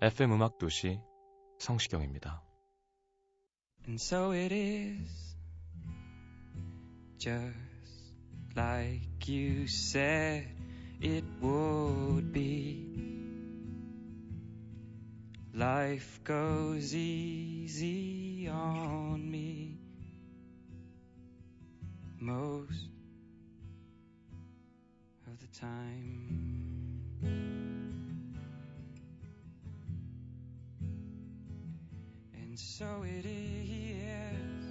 FM 음악 도시 성시경입니다. And so it is, just like you said it would be. Life goes easy on me most of the time. And so it is.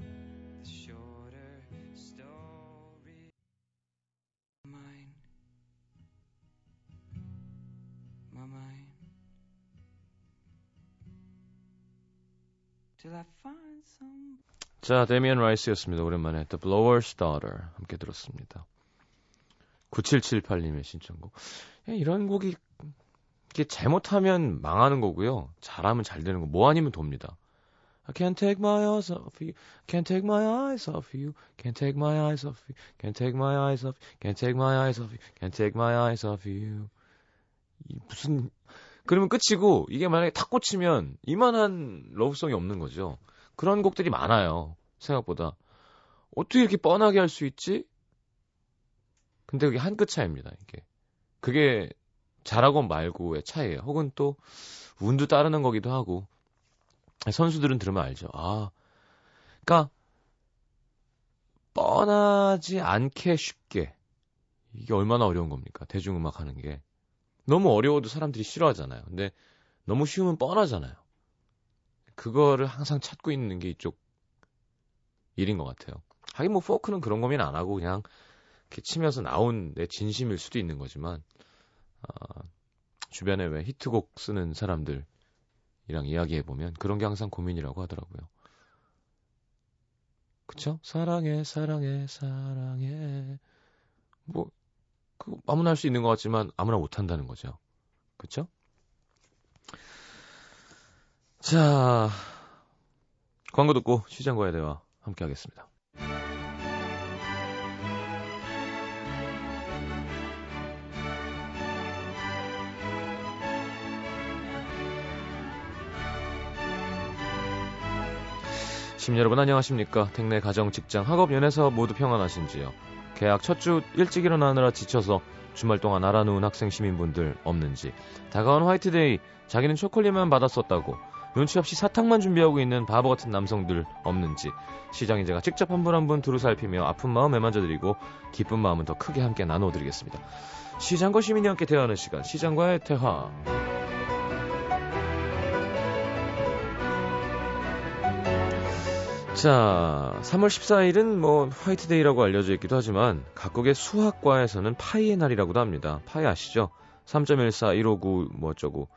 The shorter story. Mine. My mind. Till I find some. 자, 데미안 라이스였습니다. 오랜만에 The Blower's Daughter 함께 들었습니다. 9778님의 신청곡. 야, 이런 곡이 이게 잘못하면 망하는 거고요. 잘하면 잘 되는 거. 뭐 아니면 돕니다. I can't take my eyes off you. Can't take my eyes off you. Can't take my eyes off you. Can't take my eyes off. Can't take my eyes off you. Can't take my eyes off you. 이 무슨 그러면 끝이고 이게 만약에 탁 꽂히면 이만한 러브송이 없는 거죠. 그런 곡들이 많아요. 생각보다. 어떻게 이렇게 뻔하게 할 수 있지? 근데 그게 한 끗 차이입니다, 이게. 그게 잘하고 말고의 차이예요. 혹은 또 운도 따르는 거기도 하고. 선수들은 들으면 알죠. 아. 그러니까 뻔하지 않게 쉽게 이게 얼마나 어려운 겁니까? 대중음악 하는 게. 너무 어려워도 사람들이 싫어하잖아요. 근데 너무 쉬우면 뻔하잖아요. 그거를 항상 찾고 있는 게 이쪽 일인 것 같아요. 하긴 뭐 포크는 그런 고민 안 하고 그냥 이렇게 치면서 나온 내 진심일 수도 있는 거지만 어, 주변에 왜 히트곡 쓰는 사람들이랑 이야기해 보면 그런 게 항상 고민이라고 하더라고요. 그쵸? 사랑해, 사랑해, 사랑해. 뭐, 그, 아무나 할 수 있는 것 같지만 아무나 못 한다는 거죠. 그쵸? 자, 광고 듣고 시장과의 대화 함께 하겠습니다. 시민 여러분 안녕하십니까? 택내 가정, 직장, 학업, 연애 사업 모두 평안하신지요? 계약 첫주 일찍 일어나느라 지쳐서 주말 동안 알아누운 학생 시민분들 없는지 다가온 화이트데이 자기는 초콜릿만 받았었다고 눈치 없이 사탕만 준비하고 있는 바보 같은 남성들 없는지 시장인 제가 직접 한 분 한 분 두루 살피며 아픈 마음 애만져드리고 기쁜 마음은 더 크게 함께 나눠드리겠습니다. 시장과 시민이 함께 대화하는 시간 시장과의 대화 자, 3월 14일은 뭐 화이트데이라고 알려져 있기도 하지만 각국의 수학과에서는 파이의 날이라고도 합니다. 파이 아시죠? 3.14, 159, 뭐 어쩌고.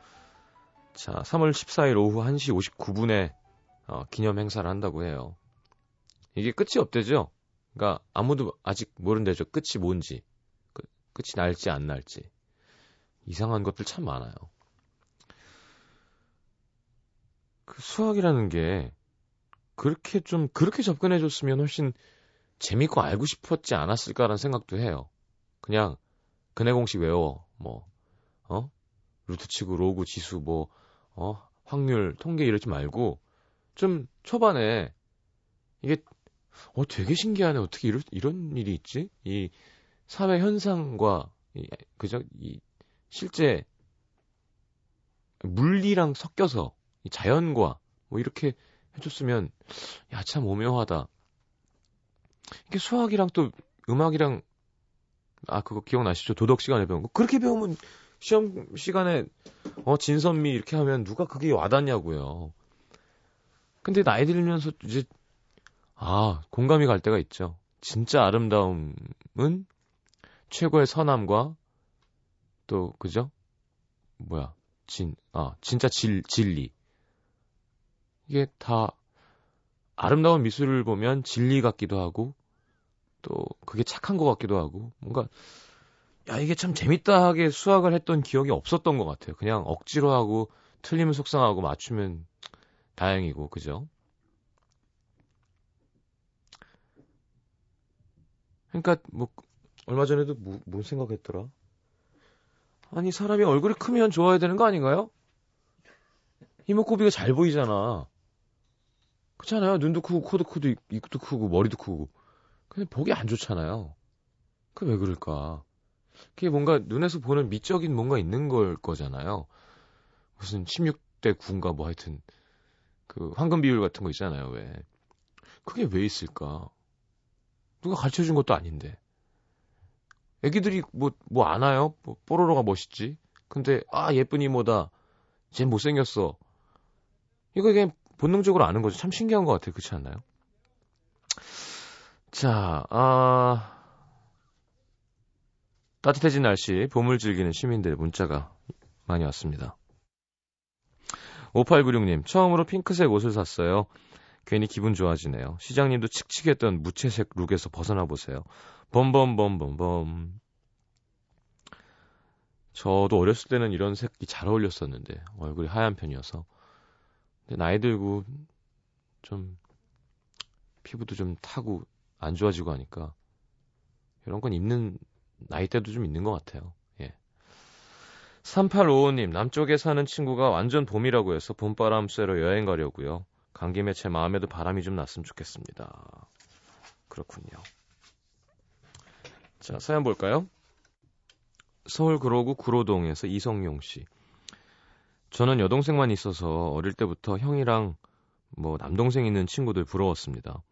자, 3월 14일 오후 1시 59분에 어, 기념 행사를 한다고 해요. 이게 끝이 없대죠? 그러니까 아무도 아직 모른대죠. 끝이 뭔지. 끝, 끝이 날지 안 날지. 이상한 것들 참 많아요. 그 수학이라는 게 그렇게 좀 그렇게 접근해 줬으면 훨씬 재밌고 알고 싶었지 않았을까라는 생각도 해요. 그냥 근해 공식 외워 뭐 어? 루트 치고 로그 지수 뭐 어? 확률 통계 이러지 말고 좀 초반에 이게 어 되게 신기하네. 어떻게 이런 이런 일이 있지? 이 사회 현상과 이 그죠? 이 실제 물리랑 섞여서 이 자연과 뭐 이렇게 해줬으면 야 참 오묘하다. 이게 수학이랑 또 음악이랑 아, 그거 기억나시죠? 도덕 시간에 배운 거. 그렇게 배우면 시험 시간에 어 진선미 이렇게 하면 누가 그게 와닿냐고요. 근데 나이 들면서 이제 아 공감이 갈 때가 있죠. 진짜 아름다움은 최고의 선함과 또 그죠? 뭐야 진 아 진짜 질 진리 이게 다 아름다운 미술을 보면 진리 같기도 하고 또 그게 착한 것 같기도 하고 뭔가 야 이게 참 재밌다 하게 수학을 했던 기억이 없었던 것 같아요. 그냥 억지로 하고 틀리면 속상하고 맞추면 다행이고 그죠? 그러니까 뭐 얼마 전에도 뭐, 뭔 생각했더라? 아니 사람이 얼굴이 크면 좋아야 되는 거 아닌가요? 이목구비가 잘 보이잖아. 그렇잖아요. 눈도 크고 코도 크고 입도 크고 머리도 크고. 근데 보기 안 좋잖아요. 그 왜 그럴까? 그게 뭔가 눈에서 보는 미적인 뭔가 있는 걸 거잖아요. 무슨 16대 9인가 뭐 하여튼 그 황금 비율 같은 거 있잖아요. 왜? 그게 왜 있을까? 누가 가르쳐 준 것도 아닌데. 애기들이 뭐, 뭐 아나요? 뭐, 뽀로로가 멋있지? 근데, 아, 예쁜 이모다. 쟤 못생겼어. 이거 그냥 본능적으로 아는 거죠. 참 신기한 것 같아요. 그렇지 않나요? 자, 아, 따뜻해진 날씨, 봄을 즐기는 시민들의 문자가 많이 왔습니다. 5896님, 처음으로 핑크색 옷을 샀어요. 괜히 기분 좋아지네요. 시장님도 칙칙했던 무채색 룩에서 벗어나 보세요. 범범범범범. 저도 어렸을 때는 이런 색이 잘 어울렸었는데 얼굴이 하얀 편이어서. 근데 나이 들고 좀 피부도 좀 타고 안 좋아지고 하니까 이런 건 입는 나이대도 좀 있는 것 같아요. 예. 3855님, 남쪽에 사는 친구가 완전 봄이라고 해서 봄바람 쐬러 여행 가려고요. 간 김에 제 마음에도 바람이 좀 났으면 좋겠습니다. 그렇군요. 자, 사연 볼까요? 서울 구로구 구로동에서 이성용 씨. 저는 여동생만 있어서 어릴 때부터 형이랑 뭐 남동생 있는 친구들 부러웠습니다.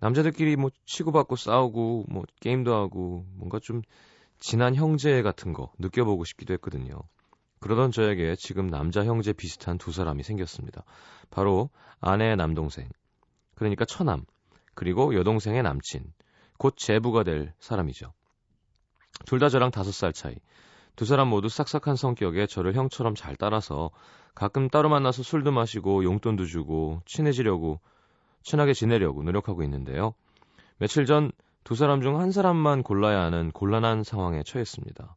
남자들끼리 뭐 치고받고 싸우고 뭐 게임도 하고 뭔가 좀 진한 형제 같은 거 느껴보고 싶기도 했거든요. 그러던 저에게 지금 남자 형제 비슷한 두 사람이 생겼습니다. 바로 아내의 남동생, 그러니까 처남, 그리고 여동생의 남친, 곧 제부가 될 사람이죠. 둘 다 저랑 다섯 살 차이. 두 사람 모두 싹싹한 성격에 저를 형처럼 잘 따라서 가끔 따로 만나서 술도 마시고 용돈도 주고 친해지려고 친하게 지내려고 노력하고 있는데요. 며칠 전 두 사람 중 한 사람만 골라야 하는 곤란한 상황에 처했습니다.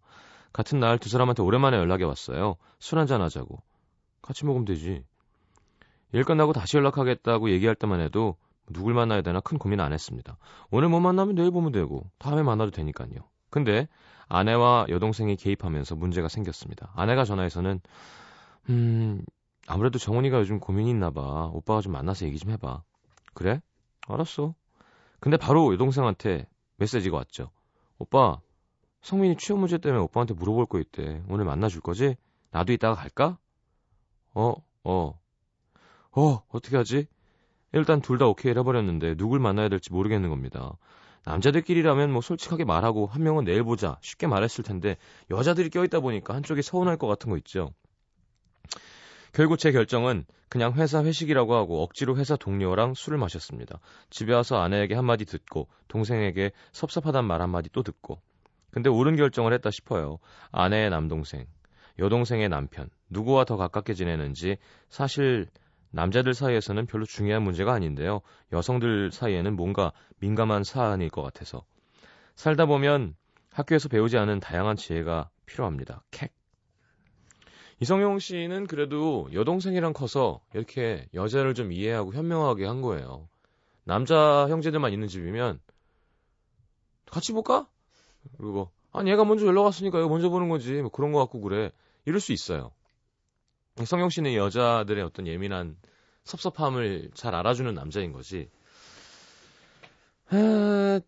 같은 날 두 사람한테 오랜만에 연락이 왔어요. 술 한잔 하자고. 같이 먹으면 되지. 일 끝나고 다시 연락하겠다고 얘기할 때만 해도 누굴 만나야 되나 큰 고민 안 했습니다. 오늘 못 만나면 내일 보면 되고 다음에 만나도 되니까요. 근데 아내와 여동생이 개입하면서 문제가 생겼습니다. 아내가 전화해서는 음 아무래도 정훈이가 요즘 고민이 있나 봐. 오빠가 좀 만나서 얘기 좀 해봐. 그래? 알았어. 근데 바로 여동생한테 메시지가 왔죠. 오빠, 성민이 취업 문제 때문에 오빠한테 물어볼 거 있대. 오늘 만나줄 거지? 나도 이따가 갈까? 어, 어. 어, 어떻게 하지? 일단 둘 다 오케이를 해버렸는데 누굴 만나야 될지 모르겠는 겁니다. 남자들끼리라면 뭐 솔직하게 말하고 한 명은 내일 보자 쉽게 말했을 텐데 여자들이 껴있다 보니까 한쪽이 서운할 것 같은 거 있죠. 결국 제 결정은 그냥 회사 회식이라고 하고 억지로 회사 동료랑 술을 마셨습니다. 집에 와서 아내에게 한마디 듣고 동생에게 섭섭하단 말 한마디 또 듣고 근데 옳은 결정을 했다 싶어요. 아내의 남동생, 여동생의 남편, 누구와 더 가깝게 지내는지 사실 남자들 사이에서는 별로 중요한 문제가 아닌데요. 여성들 사이에는 뭔가 민감한 사안일 것 같아서. 살다 보면 학교에서 배우지 않은 다양한 지혜가 필요합니다. 캑. 이성용 씨는 그래도 여동생이랑 커서 이렇게 여자를 좀 이해하고 현명하게 한 거예요. 남자 형제들만 있는 집이면 같이 볼까? 그리고 아니 얘가 먼저 연락 왔으니까 얘가 먼저 보는 거지 뭐 그런 거 같고 그래 이럴 수 있어요. 성용 씨는 여자들의 어떤 예민한 섭섭함을 잘 알아주는 남자인 거지. 에,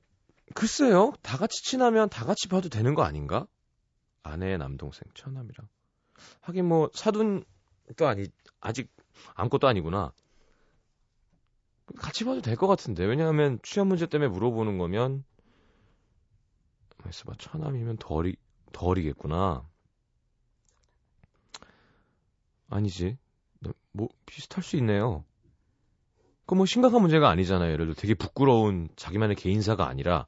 글쎄요, 다 같이 친하면 다 같이 봐도 되는 거 아닌가? 아내의 남동생 처남이랑. 하긴 뭐 사돈도 아니 아직 아무것도 아니구나. 같이 봐도 될 것 같은데 왜냐하면 취업 문제 때문에 물어보는 거면 있어봐. 처남이면 덜이, 덜이겠구나. 아니지. 네, 뭐, 비슷할 수 있네요. 그 뭐 심각한 문제가 아니잖아요. 예를 들어 되게 부끄러운 자기만의 개인사가 아니라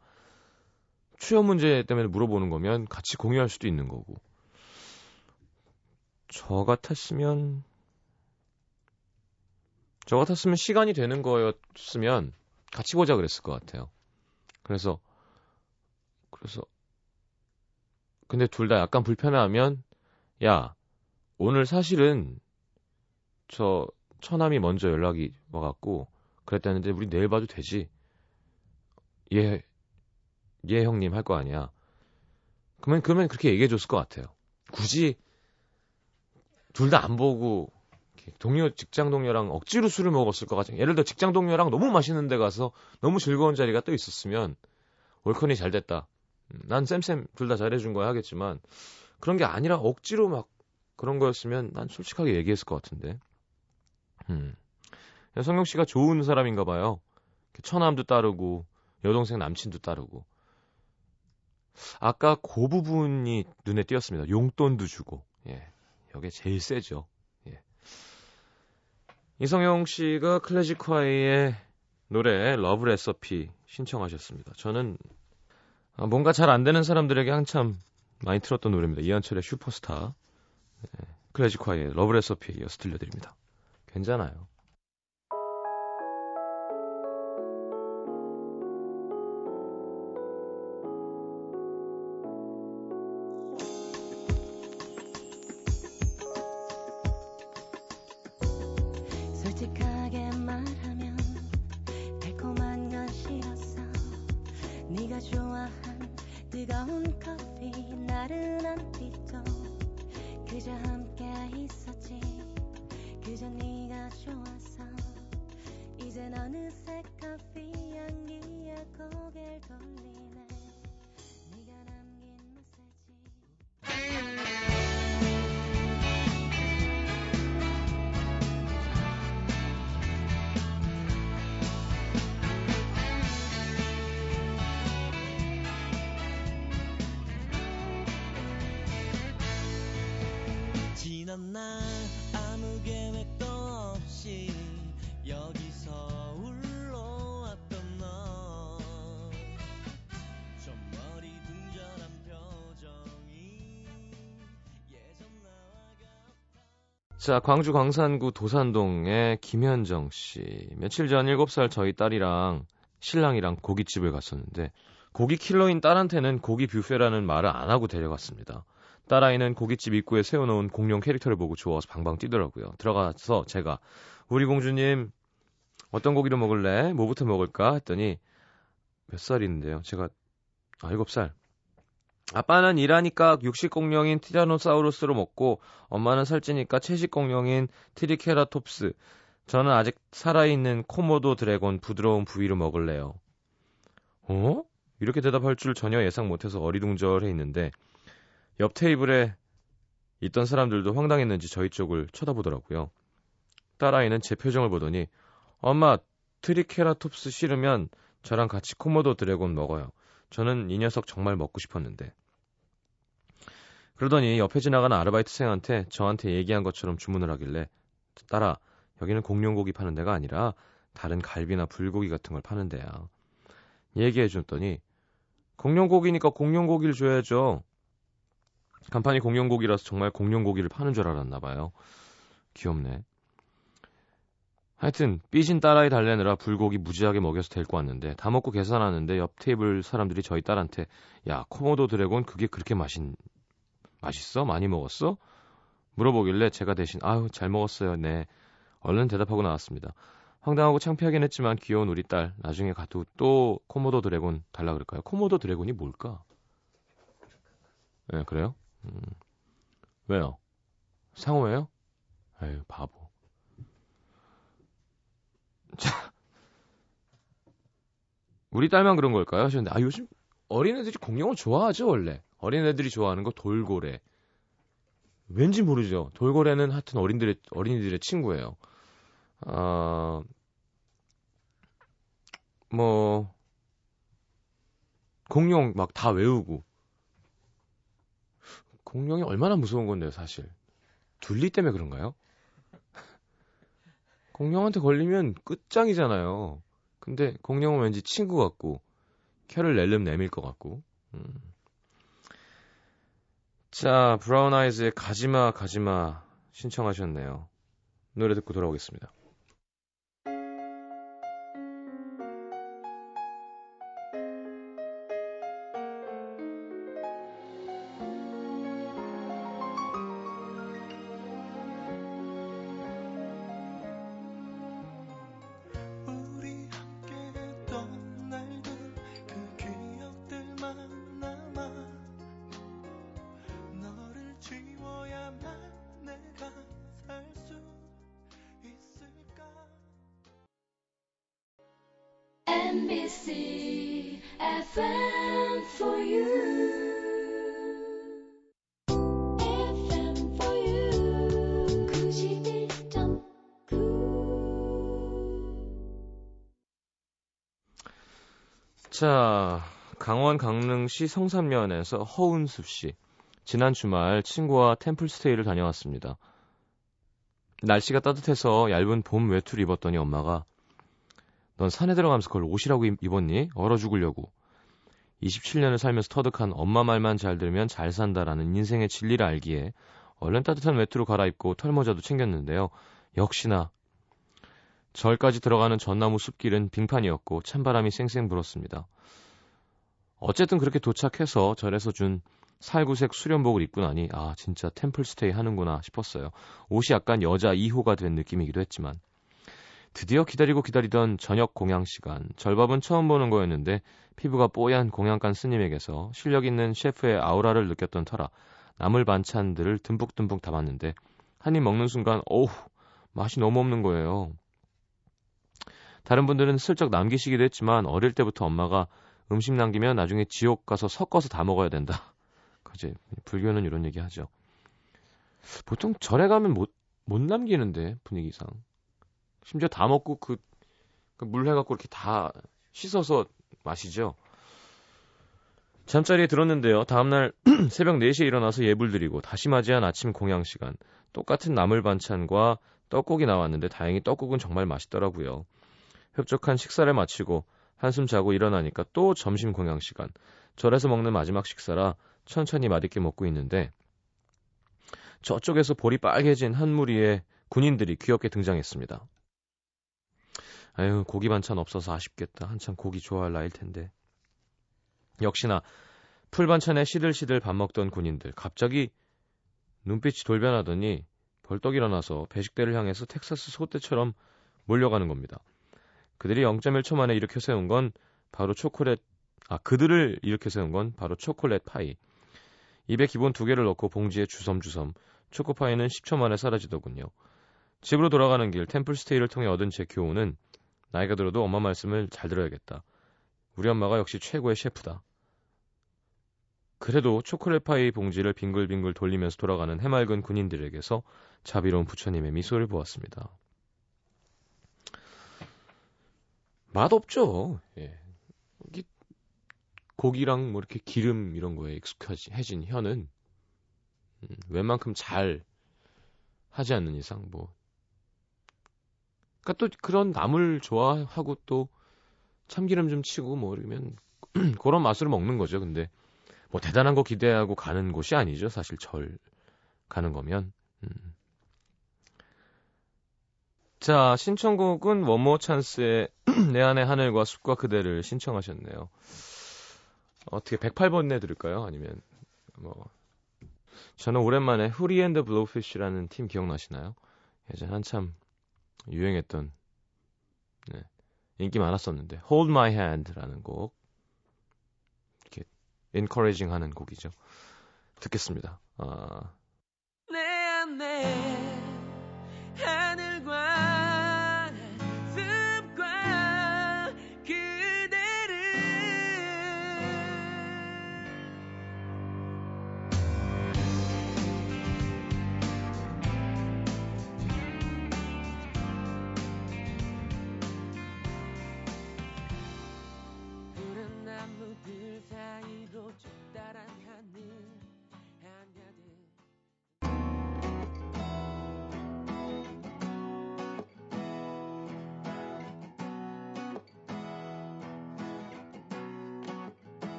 취업 문제 때문에 물어보는 거면 같이 공유할 수도 있는 거고. 저 같았으면 저 같았으면 시간이 되는 거였으면 같이 보자 그랬을 것 같아요. 그래서 그래서 근데 둘 다 약간 불편해하면 야 오늘 사실은 저 처남이 먼저 연락이 와갖고 그랬다는데 우리 내일 봐도 되지? 예, 예 형님 할 거 아니야. 그러면 그러면 그렇게 얘기해 줬을 것 같아요. 굳이 둘 다 안 보고 동료 직장 동료랑 억지로 술을 먹었을 것 같아요. 예를 들어 직장 동료랑 너무 맛있는 데 가서 너무 즐거운 자리가 또 있었으면 월컨이 잘 됐다. 음, 난 쌤쌤 둘 다 잘해준 거야 하겠지만 그런 게 아니라 억지로 막 그런 거였으면 난 솔직하게 얘기했을 것 같은데. 음. 성경 씨가 좋은 사람인가 봐요. 처남도 따르고 여동생 남친도 따르고. 아까 그 부분이 눈에 띄었습니다. 용돈도 주고. 예. 여기 제일 세죠. 예. 이성용 씨가 클래지콰이의 노래 Love Recipe 신청하셨습니다. 저는 아, 뭔가 잘 안 되는 사람들에게 한참 많이 틀었던 노래입니다. 이한철의 슈퍼스타. 예. 클래식화의 러브 레서피 이어서 들려드립니다. 괜찮아요. 좋아한 뜨거운 커피 나른한 빛도 그저 함께 있었지. 그저 네가 좋아서. 이젠 어느새 커피 향기에 고개 난날 아무 계획도 없이 여기서 울러왔던 너좀 머리 둥절한 표정이 예전 나와 같아 자, 광주 광산구 도산동의 김현정 씨. 며칠 전 7살 저희 딸이랑 신랑이랑 고깃집을 갔었는데 고기 킬러인 딸한테는 고기 뷔페라는 말을 안 하고 데려갔습니다. 딸아이는 고깃집 입구에 세워놓은 공룡 캐릭터를 보고 좋아서 방방 뛰더라고요. 들어가서 제가 우리 공주님 어떤 고기를 먹을래? 뭐부터 먹을까? 했더니 몇 살인데요? 제가 아, 7살. 아빠는 일하니까 육식 공룡인 티라노사우루스로 먹고 엄마는 살찌니까 채식 공룡인 트리케라톱스. 저는 아직 살아있는 코모도 드래곤 부드러운 부위를 먹을래요. 어? 이렇게 대답할 줄 전혀 예상 못해서 어리둥절해 있는데 옆 테이블에 있던 사람들도 황당했는지 저희 쪽을 쳐다보더라고요. 딸아이는 제 표정을 보더니 엄마 트리케라톱스 싫으면 저랑 같이 코모도 드래곤 먹어요. 저는 이 녀석 정말 먹고 싶었는데. 그러더니 옆에 지나가는 아르바이트생한테 저한테 얘기한 것처럼 주문을 하길래 딸아 여기는 공룡고기 파는 데가 아니라 다른 갈비나 불고기 같은 걸 파는 데야. 얘기해 줬더니 공룡고기니까 공룡고기를 줘야죠. 간판이 공룡고기라서 정말 공룡고기를 파는 줄 알았나 봐요. 귀엽네. 하여튼 삐진 딸아이 달래느라 불고기 무지하게 먹여서 데리고 왔는데 다 먹고 계산하는데 옆 테이블 사람들이 저희 딸한테 야 코모도 드래곤 그게 그렇게 맛있 맛있어? 많이 먹었어? 물어보길래 제가 대신 아유 잘 먹었어요 네 얼른 대답하고 나왔습니다. 황당하고 창피하긴 했지만 귀여운 우리 딸 나중에 가도 또 코모도 드래곤 달라 그럴까요? 코모도 드래곤이 뭘까? 네 그래요? 음, 왜요? 상호예요? 에휴 바보. 자, 우리 딸만 그런 걸까요? 하셨는데, 아, 요즘 어린애들이 공룡을 좋아하죠, 원래. 어린애들이 좋아하는 거 돌고래. 왠지 모르죠. 돌고래는 하여튼 어린들의, 어린이들의 친구예요. 아, 뭐, 공룡 막 다 외우고. 공룡이 얼마나 무서운 건데요, 사실. 둘리 때문에 그런가요? 공룡한테 걸리면 끝장이잖아요. 근데 공룡은 왠지 친구 같고, 혀를 낼름 내밀 것 같고. 음. 자, 브라운 아이즈의 가지마, 가지마 신청하셨네요. 노래 듣고 돌아오겠습니다. 자, 강원 강릉시 성산면에서 허운숙 씨. 지난 주말 친구와 템플스테이를 다녀왔습니다. 날씨가 따뜻해서 얇은 봄 외투를 입었더니 엄마가 넌 산에 들어가면서 그걸 옷이라고 입- 입었니? 얼어 죽으려고. 27년을 살면서 터득한 엄마 말만 잘 들으면 잘 산다라는 인생의 진리를 알기에 얼른 따뜻한 외투로 갈아입고 털모자도 챙겼는데요. 역시나 절까지 들어가는 전나무 숲길은 빙판이었고 찬바람이 쌩쌩 불었습니다. 어쨌든 그렇게 도착해서 절에서 준 살구색 수련복을 입고 나니 아 진짜 템플스테이 하는구나 싶었어요. 옷이 약간 여자 2호가 된 느낌이기도 했지만 드디어 기다리고 기다리던 저녁 공양 시간 절밥은 처음 보는 거였는데 피부가 뽀얀 공양간 스님에게서 실력 있는 셰프의 아우라를 느꼈던 터라 나물 반찬들을 듬뿍듬뿍 담았는데 한 입 먹는 순간 어우 맛이 너무 없는 거예요. 다른 분들은 슬쩍 남기시기도 했지만 어릴 때부터 엄마가 음식 남기면 나중에 지옥 가서 섞어서 다 먹어야 된다. 그지 불교는 이런 얘기 하죠. 보통 절에 가면 못, 못 남기는데 분위기상. 심지어 다 먹고 그, 그 물 해갖고 이렇게 다 씻어서 마시죠. 잠자리에 들었는데요. 다음날 새벽 4시에 일어나서 예불 드리고 다시 맞이한 아침 공양 시간. 똑같은 나물 반찬과 떡국이 나왔는데 다행히 떡국은 정말 맛있더라고요. 흡족한 식사를 마치고 한숨 자고 일어나니까 또 점심 공양 시간. 절에서 먹는 마지막 식사라 천천히 맛있게 먹고 있는데 저쪽에서 볼이 빨개진 한 무리의 군인들이 귀엽게 등장했습니다. 아유, 고기 반찬 없어서 아쉽겠다. 한참 고기 좋아할 나일 텐데. 역시나 풀 반찬에 시들시들 밥 먹던 군인들 갑자기 눈빛이 돌변하더니 벌떡 일어나서 배식대를 향해서 텍사스 소떼처럼 몰려가는 겁니다. 그들이 0.1초 만에 일으켜 세운 건 바로 초콜릿 아 그들을 일으켜 세운 건 바로 초콜릿 파이. 입에 기본 두 개를 넣고 봉지에 주섬주섬 초코파이는 10초 만에 사라지더군요. 집으로 돌아가는 길 템플스테이를 통해 얻은 제 교훈은 나이가 들어도 엄마 말씀을 잘 들어야겠다. 우리 엄마가 역시 최고의 셰프다. 그래도 초콜릿 파이 봉지를 빙글빙글 돌리면서 돌아가는 해맑은 군인들에게서 자비로운 부처님의 미소를 보았습니다. 맛없죠. 예. 이게 고기랑 뭐 이렇게 기름 이런 거에 익숙해진 혀는 음, 웬만큼 잘 하지 않는 이상 뭐 그러니까 또 그런 나물 좋아하고 또 참기름 좀 치고 뭐 이러면 그런 맛으로 먹는 거죠. 근데 뭐 대단한 거 기대하고 가는 곳이 아니죠. 사실 절 가는 거면. 음. 자, 신청곡은 원모어찬스의 내 안의 하늘과 숲과 그대를 신청하셨네요. 어떻게 108번 내드릴까요? 아니면 뭐 저는 오랜만에 Hootie and the Blowfish라는 팀 기억나시나요? 예전 한참 유행했던 네, 인기 많았었는데 Hold My Hand라는 곡 이렇게 encouraging 하는 곡이죠. 듣겠습니다. 아, 내안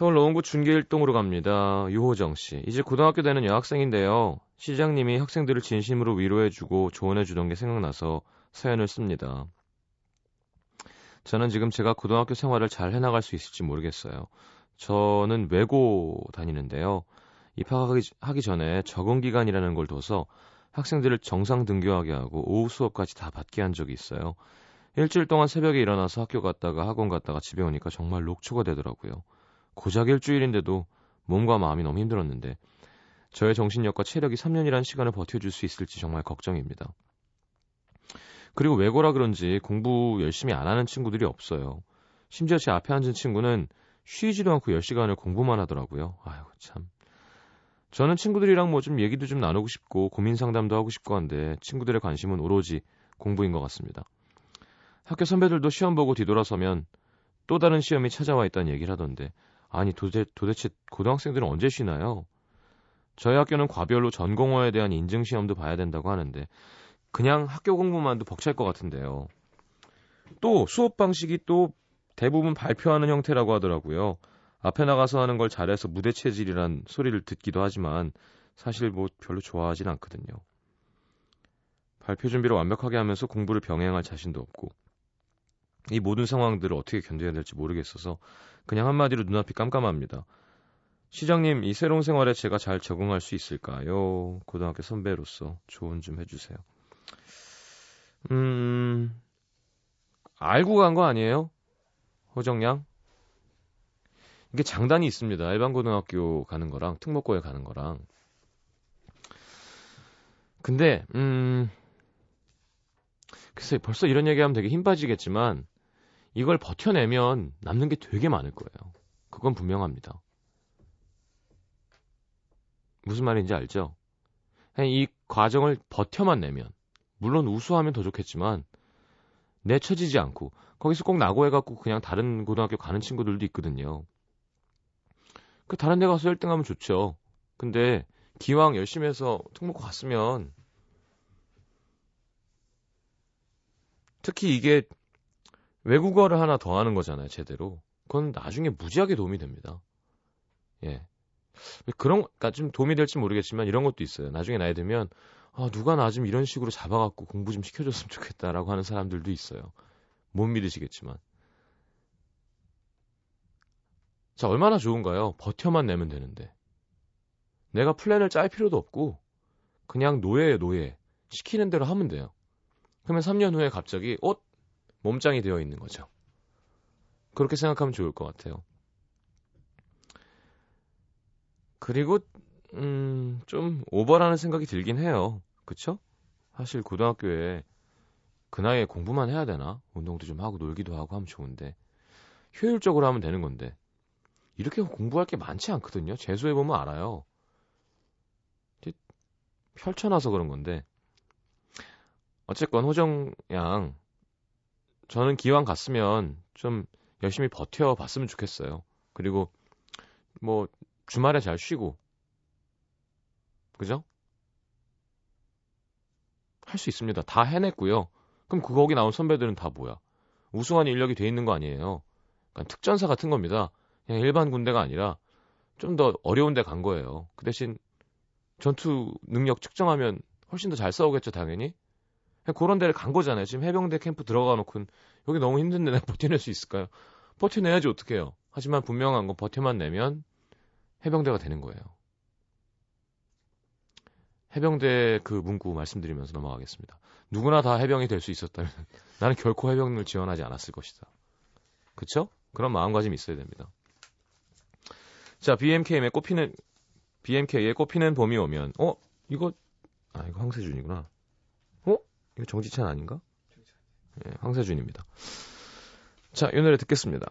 서울 노원구 중계일동으로 갑니다. 유호정 씨. 이제 고등학교 되는 여학생인데요. 시장님이 학생들을 진심으로 위로해주고 조언해주던 게 생각나서 사연을 씁니다. 저는 지금 제가 고등학교 생활을 잘 해나갈 수 있을지 모르겠어요. 저는 외고 다니는데요. 입학하기 하기 전에 적응 기간이라는 걸 둬서 학생들을 정상 등교하게 하고 오후 수업까지 다 받게 한 적이 있어요. 일주일 동안 새벽에 일어나서 학교 갔다가 학원 갔다가 집에 오니까 정말 녹초가 되더라고요. 고작 일주일인데도 몸과 마음이 너무 힘들었는데 저의 정신력과 체력이 3년이라는 시간을 버텨줄 수 있을지 정말 걱정입니다. 그리고 외고라 그런지 공부 열심히 안 하는 친구들이 없어요. 심지어 제 앞에 앉은 친구는 쉬지도 않고 10시간을 공부만 하더라고요. 아유, 참. 저는 친구들이랑 뭐 좀 얘기도 좀 나누고 싶고 고민 상담도 하고 싶고 한데 친구들의 관심은 오로지 공부인 것 같습니다. 학교 선배들도 시험 보고 뒤돌아서면 또 다른 시험이 찾아와 있다는 얘기를 하던데 아니 도대, 도대체 고등학생들은 언제 쉬나요? 저희 학교는 과별로 전공어에 대한 인증 시험도 봐야 된다고 하는데 그냥 학교 공부만도 벅찰 것 같은데요. 또 수업 방식이 또 대부분 발표하는 형태라고 하더라고요. 앞에 나가서 하는 걸 잘해서 무대 체질이란 소리를 듣기도 하지만 사실 뭐 별로 좋아하진 않거든요. 발표 준비를 완벽하게 하면서 공부를 병행할 자신도 없고 이 모든 상황들을 어떻게 견뎌야 될지 모르겠어서 그냥 한마디로 눈앞이 깜깜합니다. 시장님, 이 새로운 생활에 제가 잘 적응할 수 있을까요? 고등학교 선배로서 조언 좀 해주세요. 음, 알고 간 거 아니에요? 호정양? 이게 장단이 있습니다. 일반 고등학교 가는 거랑 특목고에 가는 거랑. 근데, 음, 글쎄, 벌써 이런 얘기하면 되게 힘 빠지겠지만, 이걸 버텨내면 남는 게 되게 많을 거예요. 그건 분명합니다. 무슨 말인지 알죠? 이 과정을 버텨만 내면, 물론 우수하면 더 좋겠지만, 내쳐지지 않고, 거기서 꼭 낙오해갖고 그냥 다른 고등학교 가는 친구들도 있거든요. 그 다른 데 가서 1등 하면 좋죠. 근데 기왕 열심히 해서 특목고 갔으면 특히 이게 외국어를 하나 더 하는 거잖아요, 제대로. 그건 나중에 무지하게 도움이 됩니다. 예. 그런, 그니까 좀 도움이 될지 모르겠지만 이런 것도 있어요. 나중에 나이 들면, 아, 누가 나 좀 이런 식으로 잡아갖고 공부 좀 시켜줬으면 좋겠다라고 하는 사람들도 있어요. 못 믿으시겠지만. 자, 얼마나 좋은가요? 버텨만 내면 되는데. 내가 플랜을 짤 필요도 없고, 그냥 노예에 노예. 시키는 대로 하면 돼요. 그러면 3년 후에 갑자기, 어? 몸짱이 되어 있는 거죠. 그렇게 생각하면 좋을 것 같아요. 그리고, 음, 좀 오버라는 생각이 들긴 해요. 그쵸? 사실 고등학교에 그 나이에 공부만 해야 되나? 운동도 좀 하고 놀기도 하고 하면 좋은데. 효율적으로 하면 되는 건데. 이렇게 공부할 게 많지 않거든요. 재수해 보면 알아요. 펼쳐놔서 그런 건데. 어쨌건 호정 양, 저는 기왕 갔으면 좀 열심히 버텨봤으면 좋겠어요. 그리고 뭐 주말에 잘 쉬고, 그죠? 할 수 있습니다. 다 해냈고요. 그럼 그 거기 나온 선배들은 다 뭐야? 우수한 인력이 돼 있는 거 아니에요. 그러니까 특전사 같은 겁니다. 그냥 일반 군대가 아니라 좀 더 어려운 데 간 거예요. 그 대신 전투 능력 측정하면 훨씬 더 잘 싸우겠죠, 당연히. 그런 데를 간 거잖아요. 지금 해병대 캠프 들어가 놓고 여기 너무 힘든데 내가 버텨낼 수 있을까요? 버텨내야지 어떡해요. 하지만 분명한 건 버텨만 내면 해병대가 되는 거예요. 해병대 그 문구 말씀드리면서 넘어가겠습니다. 누구나 다 해병이 될 수 있었다면 나는 결코 해병을 지원하지 않았을 것이다. 그쵸? 그런 마음가짐이 있어야 됩니다. 자, BMK의 꼽히는 BMK의 꼽히는 봄이 오면 어? 이거 아, 이거 황세준이구나. 어? 이거 정지찬 아닌가? 예, 황세준입니다. 자, 이 노래 듣겠습니다.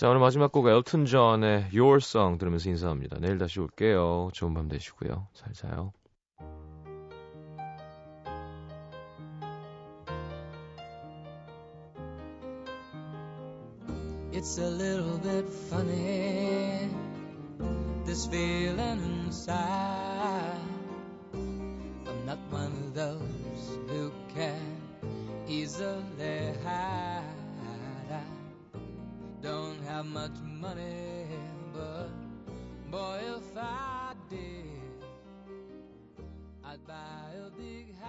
자, 오늘 마지막 곡 엘튼 존의 Your Song 들으면서 인사합니다. 내일 다시 올게요. 좋은 밤 되시고요. 잘 자요. It's a little bit funny, this feeling inside. I'm not one of those who can easily hide. I don't have much money, but boy, if I did, I'd buy a big house.